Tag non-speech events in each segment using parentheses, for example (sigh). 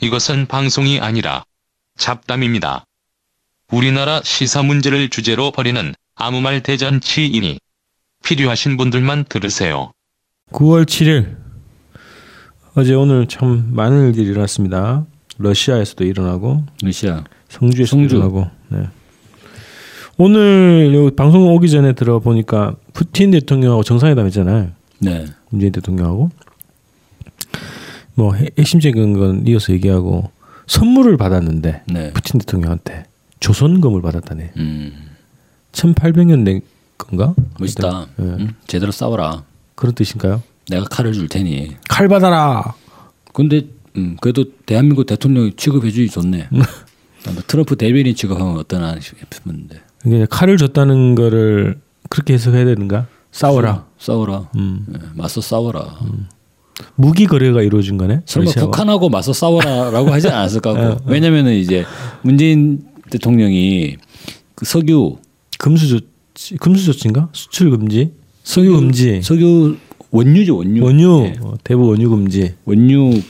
이것은 방송이 아니라 잡담입니다. 우리나라 시사 문제를 주제로 벌이는 아무 말 대잔치이니 필요하신 분들만 들으세요. 9월 7일 어제 오늘 참 많은 일들이 일어났습니다. 러시아에서도 일어나고 러시아 성주에서 성주. 일어나고 네. 오늘 요 방송 오기 전에 들어보니까 푸틴 대통령하고 정상회담 했잖아요. 네. 문재인 대통령하고 뭐 핵- 핵심적인 건 이어서 얘기하고 선물을 받았는데 네. 푸틴 대통령한테 조선금을 받았다네. 음. 1800년 된 건가? 멋있다. 네. 응? 제대로 싸워라. 그런 뜻인가요? 내가 칼을 줄 테니. 칼 받아라. 근데 음, 그래도 대한민국 대통령이 취급해주기 좋네. 뭐 트럼프 대변인 취급하면 어떠나 싶었는데. 이게 칼을 줬다는 거를 그렇게 해석해야 되는가? 싸워라. 싸워라. 음. 예, 맞서 싸워라. 무기 거래가 이루어진 거네. 설마 러시아와. 북한하고 맞서 싸워라라고 하지 않았을 것 같고. 왜냐면은 이제 문재인 대통령이 그 석유 금수 조치, 금수 조치인가? 수출 금지, 석유 금지, 석유 원유죠 원유. 원유 예. 어, 대부 원유 금지. 원유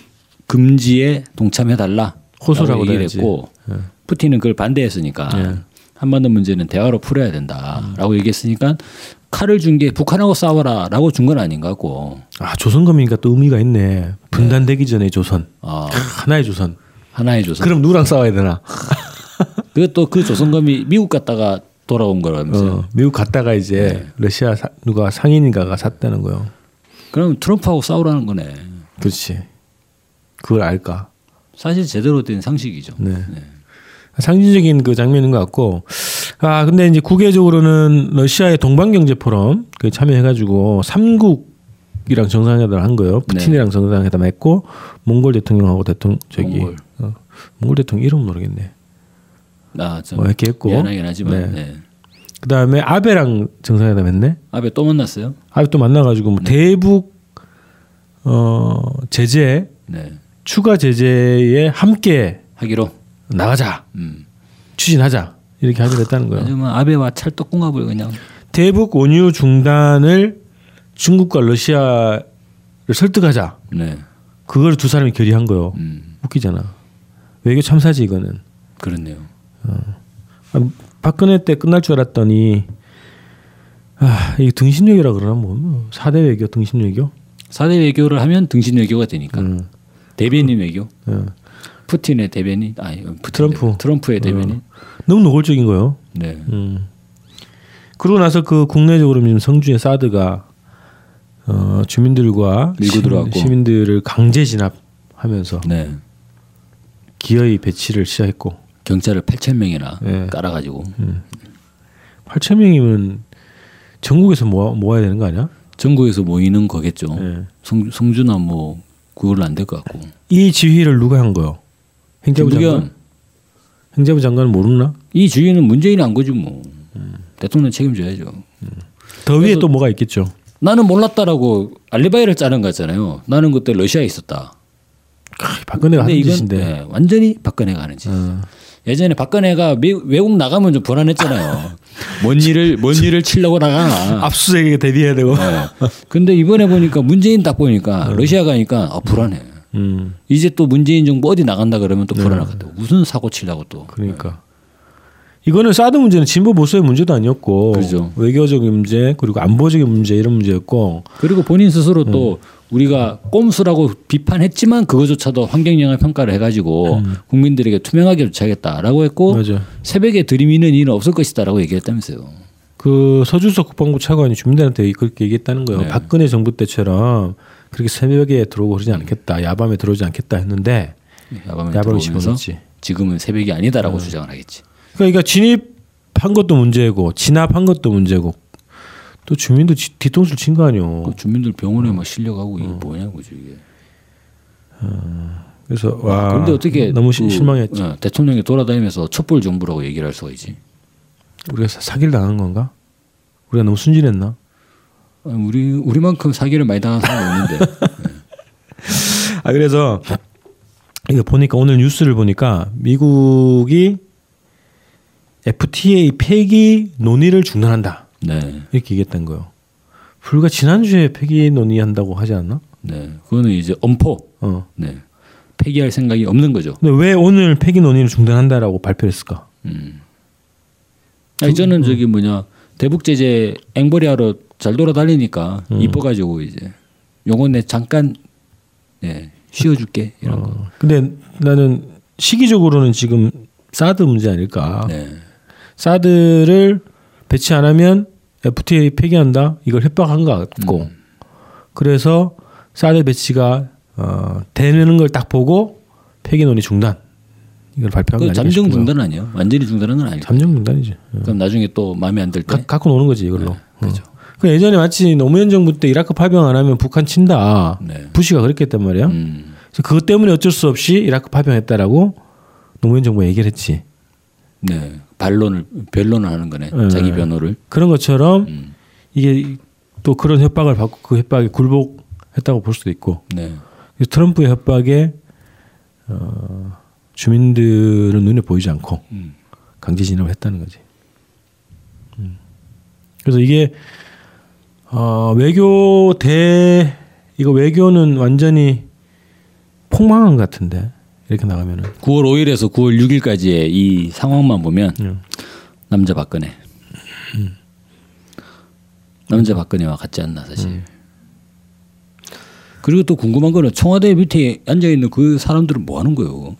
금지에 동참해 달라. 호소라고 얘기를 해야지. 했고 푸틴은 그걸 반대했으니까 예. 한반도 문제는 대화로 풀어야 된다라고 얘기했으니까 칼을 준 게 북한하고 싸워라라고 준 건 아닌가 고 아 조선금이니까 또 의미가 있네. 분단되기 전에 조선. 아, 하나의 조선. 하나의 조선. 그럼 누구랑 싸워야 되나? (laughs) 그것도 그 조선검이 미국 갔다가 돌아온 거라면서요. 어, 미국 갔다가 이제 러시아 사- 누가 상인인가가 샀다는 거요. 그럼 트럼프하고 싸우라는 거네. 그렇지. 그걸 알까? 사실 제대로 된 상식이죠. 네. 상징적인 그 장면인 것 같고 아 근데 이제 국외적으로는 러시아의 동방경제 포럼 그 참여해가지고 삼국이랑 정상회담을 한 거예요. 푸틴이랑 정상회담 했고 몽골 대통령하고 대통령 저기 몽골. 어, 몽골 대통령 이름 모르겠네. 아, 좀뭐 이렇게 했고 미안하긴 하지만 네. 네. 그 다음에 아베랑 정상회담 했네. 아베 또 만났어요? 아베 또 만나가지고 뭐 대북 어 제재 네. 추가 제재에 함께 하기로. 나가자 음. 추진하자 이렇게 하기로 했다는 거예요. 하지만 아베와 찰떡궁합을 그냥 대북 원유 중단을 중국과 러시아를 설득하자. 네. 그걸 두 사람이 결의한 거요. 음. 웃기잖아. 외교 참사지 이거는. 그렇네요. 아, 박근혜 때 끝날 줄 알았더니 아, 이게 등신 외교라 그러나 뭐 사대 외교, 등신 외교. 사대 외교를 하면 등신 외교가 되니까 음. 대변인 외교. 어. 푸틴의 대변인 아니 푸틴 트럼프. 트럼프의 대변인. 너무 노골적인 거요. 네. 음. 그러고 나서 그 국내적으로 지금 성주의 사드가 어, 주민들과 밀고 시민- 들어왔고. 시민들을 강제 진압하면서 네. 기어이 배치를 시작했고 경찰을 8천 명이나 네. 깔아가지고 8천 명이면 전국에서 모아, 모아야 되는 거 아니야? 전국에서 모이는 거겠죠. 네. 성, 성주나 뭐 그걸로 안 될 것 같고. 이 지휘를 누가 한 거요? 행자부 장관? 행자부 장관은 모르나? 이 주인은 문재인이 안 거지 뭐. 대통령 책임져야죠. 더 위에 또 뭐가 있겠죠. 나는 몰랐다라고 알리바이를 짜는 거잖아요. 나는 그때 러시아에 있었다. 아, 박근혜가 하는 이건 짓인데. 네, 완전히 박근혜가 하는 짓. 어. 예전에 박근혜가 미, 외국 나가면 좀 불안했잖아요. (laughs) 뭔 일을 뭔 일을 치려고 나가나. 압수수색에 대비해야 되고. 네. 근데 이번에 보니까 문재인 딱 보니까 러시아 가니까 아, 불안해. 음, 이제 또 문재인 정부 어디 나간다 그러면 또 불안하거든. 무슨 사고 치려고 또. 그러니까. 이거는 사드 문제는 진보 보수의 문제도 아니었고 그렇죠. 외교적인 문제 그리고 안보적인 문제 이런 문제였고 그리고 본인 스스로 음. 또 우리가 꼼수라고 비판했지만 그거조차도 환경 영향 평가를 해가지고 국민들에게 투명하게 조치하겠다라고 했고 음. 맞아. 새벽에 들이미는 일은 없을 것이다라고 얘기했다면서요. 그 서주석 국방부 차관이 주민들한테 그렇게 얘기했다는 거예요. 네. 박근혜 정부 때처럼 그렇게 새벽에 들어오고 그러지 않겠다. 야밤에 들어오지 않겠다 했는데 야밤에 야밤에 들어오면서 집어넣었지. 지금은 새벽이 아니다라고 네. 주장을 하겠지. 그러니까 진입한 것도 문제고 진압한 것도 문제고 또 주민도 지- 뒤통수를 친 거 아니요. 그 주민들 어. 병원에 막 실려가고 이게 뭐냐고 이게. 그래서 와. 그런데 어떻게 너무 시- 그, 실망했지. 어, 대통령이 돌아다니면서 촛불 정부라고 얘기를 할 수가 있지. 우리가 사- 사기를 당한 건가? 우리가 너무 순진했나? 우리 우리만큼 사기를 많이 당한 사람이 없는데. (laughs) 아 그래서 이거 보니까 오늘 뉴스를 보니까 미국이 FTA 폐기 논의를 중단한다 네, 이렇게 얘기했던 거예요. 불과 지난주에 폐기 논의한다고 하지 않나? 네, 그거는 이제 엄포. 어. 네, 폐기할 생각이 없는 거죠. 근데 왜 오늘 폐기 논의를 중단한다라고 발표했을까? 아니 저는 저기 뭐냐 대북 제재 앵벌이하러 잘 돌아다니니까 이뻐가지고 이제 요건 내 잠깐 네, 쉬어줄게 이런 거. 어, 근데 나는 시기적으로는 지금 사드 문제 아닐까? 네. 사드를 배치 안 하면 FTA 폐기한다. 이걸 협박한 것 같고. 그래서 사드 배치가 어, 되는 걸 딱 보고 폐기 논의 중단. 이걸 발표한 게 그 잠정 싶고요. 중단 아니에요? 완전히 중단은 건 아니고. 잠정 중단이지. 어. 그럼 나중에 또 마음에 안 들 때. 가, 갖고 노는 거지 이걸로. 그죠. 어. 그 예전에 마치 노무현 정부 때 이라크 파병 안 하면 북한 친다. 네. 부시가 그랬겠단 말이야. 음. 그래서 그것 때문에 어쩔 수 없이 이라크 파병했다라고 노무현 정부가 얘기를 했지. 네. 반론을 변론을 하는 거네. 네. 자기 변호를. 그런 것처럼 음. 이게 또 그런 협박을 받고 그 협박에 굴복했다고 볼 수도 있고 네. 트럼프의 협박에 어, 주민들은 눈에 보이지 않고 음. 강제 진압을 했다는 거지. 음. 그래서 이게 어, 외교 대 이거 외교는 완전히 폭망한 것 같은데 이렇게 나가면은 9월 5일에서 9월 6일까지의 이 상황만 보면 음. 남자 박근혜. 남자 박근혜와 같지 않나 사실. 그리고 또 궁금한 거는 청와대 밑에 앉아 있는 그 사람들은 뭐 하는 거예요?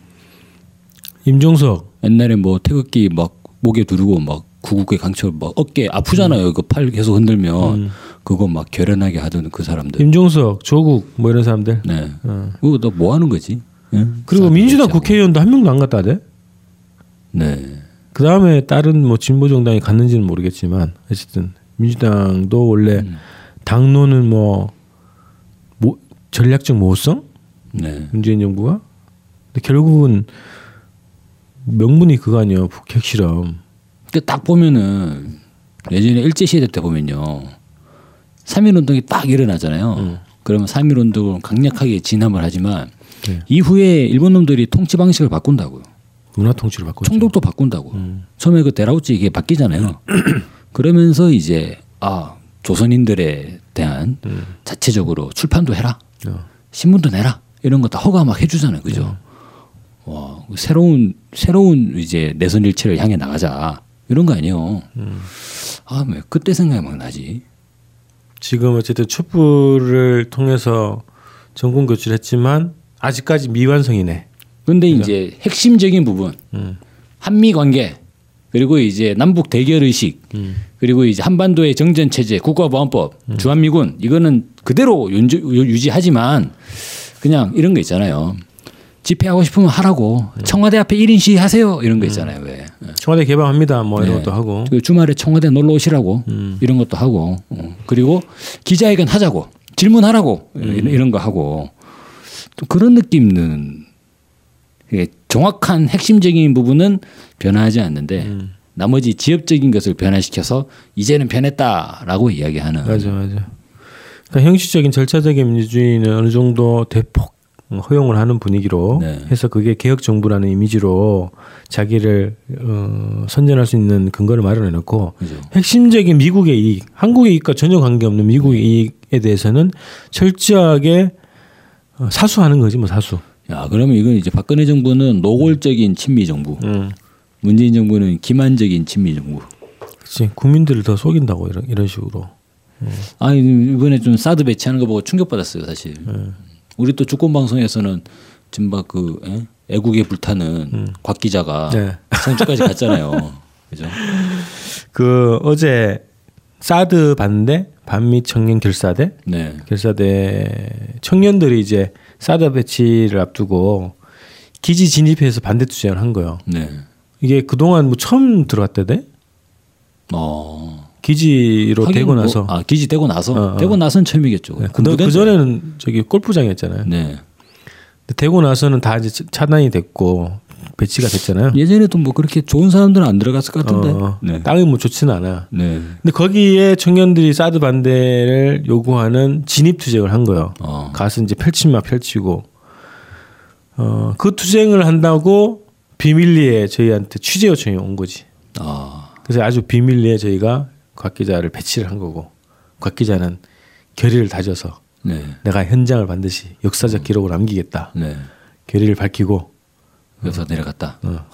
임종석 옛날에 뭐 태극기 막 목에 두르고 막 구국의 강철 막 어깨 아프잖아요. 그팔 계속 흔들면 그거 막 결연하게 하던 그 사람들. 임종석 조국 뭐 이런 사람들 네. 어. 그거 너뭐 하는 거지? 예? 그리고 민주당. 국회의원도 한 명도 안 갔다 하대. 네. 그 다음에 다른 뭐 진보 정당이 갔는지는 모르겠지만 어쨌든 민주당도 원래 음. 당론은 뭐, 모, 전략적 모호성 네. 문재인 정부가 근데 결국은 명분이 그거 아니에요 북핵 실험 근데 딱 보면은 예전에 일제 시대 때 보면요. 3.1 운동이 딱 일어나잖아요. 그러면 3.1 운동을 강력하게 진압을 하지만 네. 이후에 일본 놈들이 통치 방식을 바꾼다고요. 문화 통치를 바꿨죠. 총독도 바꾼다고. 처음에 그 데라우치 이게 바뀌잖아요. (clears throat) 그러면서 이제 아 조선인들에 대한 자체적으로 출판도 해라, 어. 신문도 내라 이런 거 다 허가 막 해주잖아요, 그죠? 와 새로운 새로운 이제 내선 일체를 향해 나가자 이런 거 아니에요. 아왜 그때 생각이 막 나지? 지금 어쨌든 촛불을 통해서 정권 교체했지만 아직까지 미완성이네. 근데 이제 핵심적인 부분 음. 한미 관계 그리고 이제 남북 대결 의식 음. 그리고 이제 한반도의 정전 체제 국가보안법 주한미군 이거는 그대로 윤주, 유지하지만 그냥 이런 거 있잖아요 집회하고 싶으면 하라고. 청와대 앞에 1인 시위 하세요. 이런 거 있잖아요 왜. 청와대 개방합니다. 뭐 이런 네. 것도 하고. 그 주말에 청와대 놀러 오시라고 이런 것도 하고. 어. 그리고 기자회견 하자고. 질문하라고. 이런, 이런 거 하고. 또 그런 느낌은 정확한 핵심적인 부분은 변화하지 않는데 나머지 지엽적인 것을 변화시켜서 이제는 변했다라고 이야기하는 맞아 맞아. 그러니까 형식적인 절차적인 민주주의는 어느 정도 대폭 허용을 하는 분위기로 네. 해서 그게 개혁 정부라는 이미지로 자기를 어, 선전할 수 있는 근거를 마련해 놓고 그죠. 핵심적인 미국의 이익, 한국의 이익과 전혀 관계없는 미국의 이익에 대해서는 철저하게 어, 사수하는 거지 뭐 사수. 야 그러면 이건 이제 박근혜 정부는 노골적인 친미 정부 음. 문재인 정부는 기만적인 친미 정부 그렇지 국민들을 더 속인다고 이런 이런 식으로. 아 이번에 좀 사드 배치하는 거 보고 충격받았어요 사실. 우리 또 주권 방송에서는 지금 막그 예? 애국에 불타는 곽 기자가 네. 성주까지 갔잖아요. (laughs) 그죠? 그 어제 사드 반대 반미 청년 결사대 네. 결사대 청년들이 이제 사드 배치를 앞두고 기지 진입해서 반대 투쟁을 한 거예요. 네. 이게 그동안 뭐 처음 들어왔대대 어. 기지로 되고 뭐- 나서 아 기지 되고 나서 어, 어. 되고 나서는 처음이겠죠. 네, 그. 그 전에는 저기 골프장이었잖아요. 네. 되고 나서는 다 이제 차단이 됐고 배치가 됐잖아요. 예전에도 뭐 그렇게 좋은 사람들은 안 들어갔을 것 같은데. 어, 네. 땅이 뭐 좋지는 않아. 네. 근데 거기에 청년들이 사드 반대를 요구하는 진입 투쟁을 한 거예요. 어. 가서 이제 펼침막 펼치고 어, 그 투쟁을 한다고 비밀리에 저희한테 취재 요청이 온 거지. 아. 그래서 아주 비밀리에 저희가 곽 기자를 배치를 한 거고 곽 기자는 결의를 다져서 네. 내가 현장을 반드시 역사적 기록을 남기겠다. 네. 결의를 밝히고 그래서 내려갔다. 어,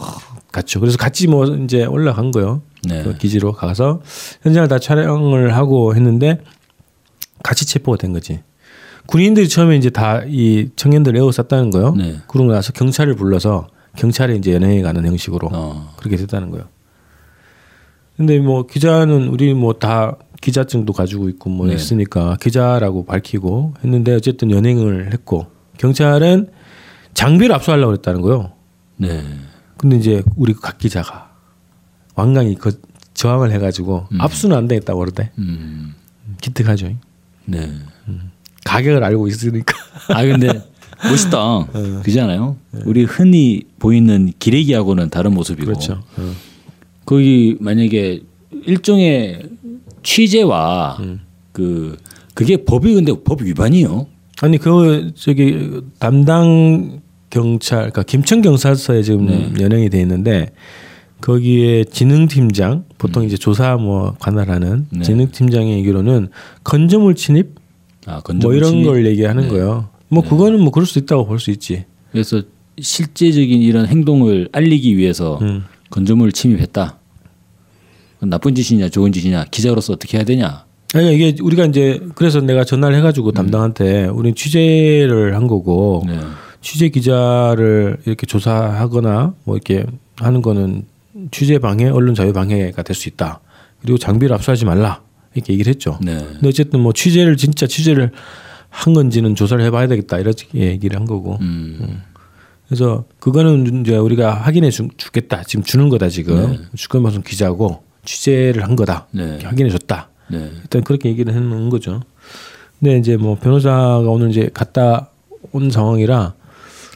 갔죠. 그래서 같이 뭐 이제 올라간 거요. 네. 그 기지로 가서 현장을 다 촬영을 하고 했는데 같이 체포가 된 거지. 군인들이 처음에 이제 다 이 청년들 에워쌌다는 거요. 네. 그러고 나서 경찰을 불러서 경찰에 이제 연행해 가는 형식으로 어. 그렇게 됐다는 거예요. 근데 뭐 기자는 우리 뭐 다 기자증도 가지고 있고 뭐 네. 있으니까 기자라고 밝히고 했는데 어쨌든 연행을 했고 경찰은 장비를 압수하려고 그랬다는 거예요. 네. 근데 이제 우리 각 기자가 완강히 그 저항을 해가지고 압수는 안 되겠다고 그러대. 음. 기특하죠. 네. 가격을 알고 있으니까. 아 근데 (laughs) 멋있다. 그잖아요. 우리 흔히 보이는 기레기하고는 다른 모습이고. 그렇죠. 어. 거기 만약에 일종의 취재와 그 그게 법이 근데 법 위반이요. 아니 그 저기 담당 경찰, 그러니까 김천 경찰서에 지금 네. 연행이 돼 있는데 거기에 지능팀장 보통 이제 조사 뭐 관할하는 네. 지능팀장의 얘기로는 건조물 침입 아 건조 뭐 이런 걸 얘기하는 거예요. 뭐 그거는 뭐 그럴 수 있다고 볼 수 있지. 그래서 실제적인 이런 행동을 알리기 위해서 음. 건조물을 침입했다. 나쁜 짓이냐 좋은 짓이냐 기자로서 어떻게 해야 되냐. 아니 이게 우리가 이제 그래서 내가 전화를 해가지고 담당한테 우리 취재를 한 거고 네. 취재 기자를 이렇게 조사하거나 뭐 이렇게 하는 거는 취재 방해, 언론 자유 방해가 될 수 있다. 그리고 장비를 압수하지 말라 이렇게 얘기를 했죠. 네. 근데 어쨌든 뭐 취재를 진짜 취재를 한 건지는 조사를 해봐야 되겠다 이렇게 얘기를 한 거고. 음. 그래서 그거는 이제 우리가 확인해 주, 주겠다. 지금 주는 거다 지금. 네. 주권 방송 기자고 취재를 한 거다. 네. 확인해 줬다. 네. 일단 그렇게 얘기를 해놓은 거죠. 근데 이제 뭐 변호사가 오늘 이제 갔다 온 상황이라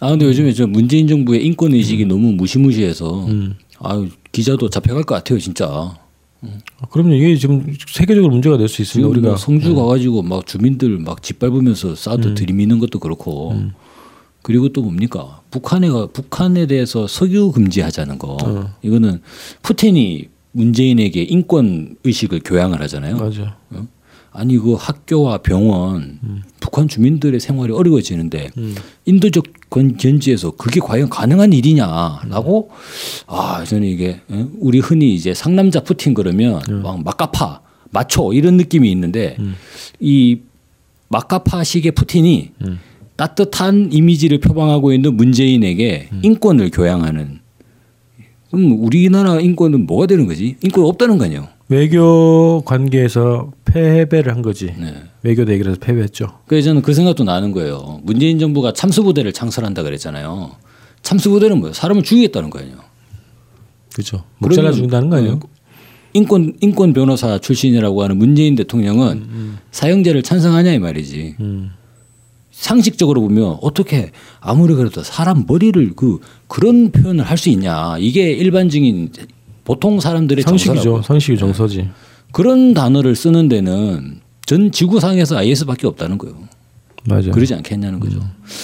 아 근데 요즘에 저 문재인 정부의 인권 의식이 너무 무시무시해서 음. 아유 기자도 잡혀갈 것 같아요 진짜. 아, 그럼요 이게 지금 세계적으로 문제가 될 수 있으니까 지금 우리가 음. 뭐 성주 가가지고 막 주민들 막 짓밟으면서 사드 들이미는 것도 그렇고 그리고 또 뭡니까 북한에가 북한에 대해서 석유 금지하자는 거 어. 이거는 푸틴이 문재인에게 인권 의식을 교양을 하잖아요. 맞아. 어? 아니 그 학교와 병원 북한 주민들의 생활이 어려워지는데 인도적 건- 견지에서 그게 과연 가능한 일이냐라고 아 저는 이게 어? 우리 흔히 이제 상남자 푸틴 그러면 막 막가파 마초 이런 느낌이 있는데 이 막가파식의 푸틴이 따뜻한 이미지를 표방하고 있는 문재인에게 인권을 교양하는 그럼 우리나라 인권은 뭐가 되는 거지? 인권 없다는 거 아니에요? 외교 관계에서 패배를 한 거지. 네. 외교 대결에서 패배했죠. 그래서 저는 그 생각도 나는 거예요. 문재인 정부가 참수부대를 창설한다 그랬잖아요. 참수부대는 뭐예요? 사람을 죽이겠다는 거 아니에요. 그렇죠. 목 잘라 죽인다는 거 아니에요? 어, 인권 인권 변호사 출신이라고 하는 문재인 대통령은 사형제를 찬성하냐 이 말이지. 음. 상식적으로 보면 어떻게 아무리 그래도 사람 머리를 그 그런 표현을 할 수 있냐. 이게 일반적인 보통 사람들의 상식이죠. 정서라고. 상식이 정서지. 그런 단어를 쓰는 데는 전 지구상에서 IS밖에 없다는 거예요. 맞아. 그러지 않겠냐는 거죠.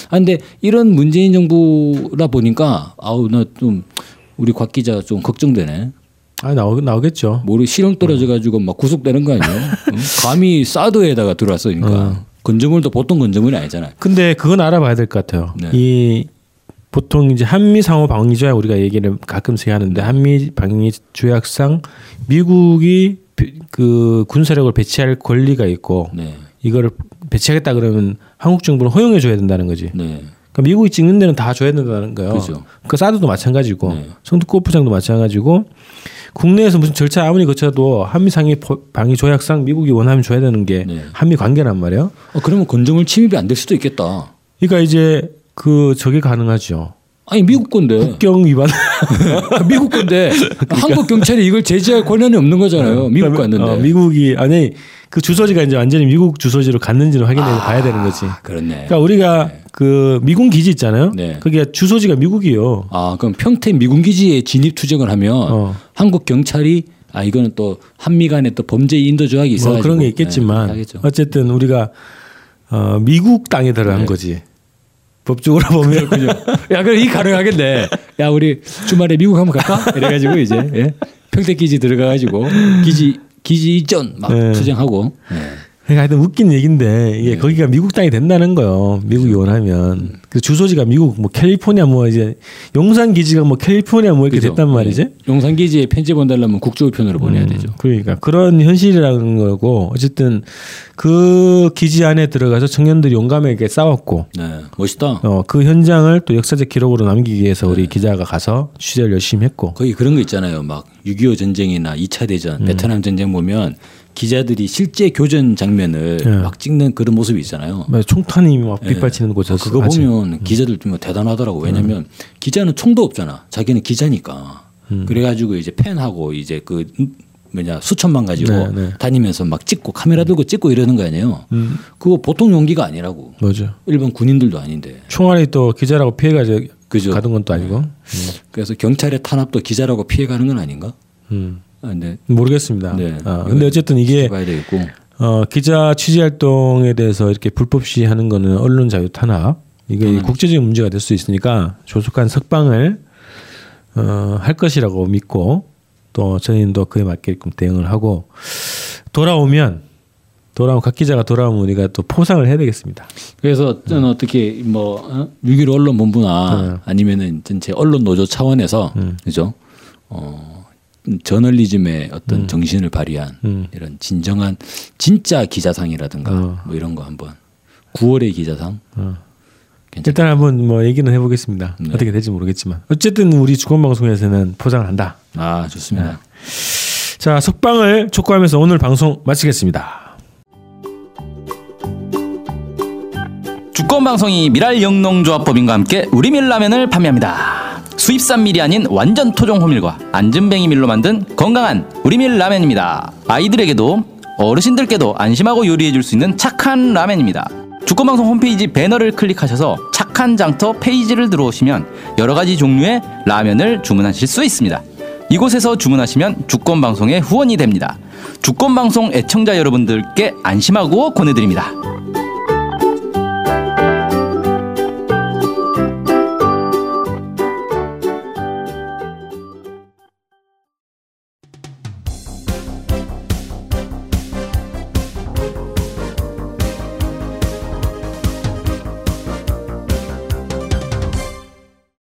아 근데 이런 문재인 정부라 보니까 아우 나 좀 우리 곽 기자 좀 걱정되네. 아 나오 나오겠죠. 모르 실형 떨어져 가지고 막 구속되는 거 아니에요? (laughs) 응? 감히 사드에다가 들어왔으니까 어. 건조물도 보통 건조물이 아니잖아요. 근데 그건 알아봐야 될 것 같아요. 네. 이 보통 이제 한미 상호 방위 조약 우리가 얘기를 가끔씩 하는데 한미 방위 조약상 미국이 비- 그 군사력을 배치할 권리가 있고 네, 이거를 배치하겠다 그러면 한국 정부는 허용해 줘야 된다는 거지. 네, 그러니까 미국이 찍는 데는 다 줘야 된다는 거예요. 그죠. 그 사드도 마찬가지고 네. 성도 골프장도 마찬가지고 국내에서 무슨 절차 아무리 거쳐도 한미 상위 포- 방위 조약상 미국이 원하면 줘야 되는 게 네. 한미 관계란 말이에요. 어, 그러면 건조물 침입이 안 될 수도 있겠다. 그러니까 이제 그 저게 가능하죠. 아니 미국 건데 국경 위반. (laughs) 미국 건데 한국 경찰이 이걸 제지할 권한이 없는 거잖아요. 미국 갔는데. 어, 미국이 아니 그 주소지가 이제 완전히 미국 주소지로 갔는지를 확인해 봐야 되는 거지. 아, 그렇네. 그러니까 우리가 그 미군 기지 있잖아요. 네. 그게 주소지가 미국이요. 아 그럼 평택 미군 기지에 진입 투쟁을 하면 어. 한국 경찰이 아 이거는 또 한미 간에 또 범죄 인도 조약이 있어 뭐 그런 게 있겠지만 어쨌든 우리가 어, 미국 땅에 들어간 네. 거지. 법적으로 보면 그죠. (laughs) 야 그럼 이 가능하겠네. 야 우리 주말에 미국 한번 갈까? 이래가지고 이제 예? 평택 기지 들어가가지고 기지 기지 이전 막 네. 투쟁하고. 네. 그러니까 하여튼 웃긴 얘기인데 이게 거기가 미국 땅이 된다는 거요. 미국이 원하면 그 주소지가 미국 뭐 캘리포니아 뭐 이제 용산 기지가 뭐 캘리포니아 뭐 이렇게 그죠? 됐단 말이지. 네. 용산 기지에 편지 보내려면 국조우편으로 보내야 음, 되죠. 그러니까 그런 현실이라는 거고 어쨌든 그 기지 안에 들어가서 청년들이 용감하게 싸웠고 네, 멋있다. 어, 그 현장을 또 역사적 기록으로 남기기 위해서 우리 기자가 가서 취재를 열심히 했고 거의 그런 거 있잖아요. 막 6.25 전쟁이나 2차 대전, 음. 베트남 전쟁 보면 기자들이 실제 교전 장면을 네. 막 찍는 그런 모습이 있잖아요. 뭐 총탄이 막 빗발치는 곳에서 그거 하지. 보면 기자들 좀 대단하더라고. 왜냐면 기자는 총도 없잖아. 자기는 기자니까. 음. 그래가지고 이제 펜하고 이제 그 음, 뭐냐 수천만 가지고 네, 네. 다니면서 막 찍고 카메라 들고 찍고 이러는 거 아니에요. 음. 그거 보통 용기가 아니라고. 뭐죠? 일반 군인들도 아닌데. 총알이 또 기자라고 피해가지고 그죠. 가던 건 또 아니고. (laughs) 그래서 경찰의 탄압도 기자라고 피해가는 건 아닌가? 음. 아, 근데 모르겠습니다. 네. 아, 근데 어쨌든 이게. 어, 기자 취재 활동에 대해서 이렇게 불법 시 하는 거는 언론 자유 탄압 이게 국제적인 문제가 될 수 있으니까 조속한 석방을 어, 할 것이라고 믿고 또 저희도 그에 맞게끔 대응을 하고 돌아오면 돌아오면 각 기자가 돌아오면 우리가 또 포상을 해야 되겠습니다. 그래서 저는 어떻게 뭐 어? 6.15 언론 본부나 네. 아니면은 전체 언론 노조 차원에서 그죠? 어 저널리즘의 어떤 정신을 발휘한 음. 이런 진정한 진짜 기자상이라든가 어. 뭐 이런 거 한번 9월의 기자상 어. 괜찮. 일단 한번 뭐 얘기는 해보겠습니다. 네. 어떻게 될지 모르겠지만 어쨌든 우리 주권 방송에서는 포장을 한다. 아 좋습니다. 자 석방을 촉구하면서 오늘 방송 마치겠습니다. 주권방송이 미랄 영농조합법인과 함께 우리 밀 라면을 판매합니다. 수입산 밀이 아닌 완전 토종 호밀과 안전뱅이 밀로 만든 건강한 우리 밀 라면입니다. 아이들에게도 어르신들께도 안심하고 요리해줄 수 있는 착한 라면입니다. 주권방송 홈페이지 배너를 클릭하셔서 착한 장터 페이지를 들어오시면 여러 가지 종류의 라면을 주문하실 수 있습니다. 이곳에서 주문하시면 주권방송의 후원이 됩니다. 주권방송 애청자 여러분들께 안심하고 권해드립니다.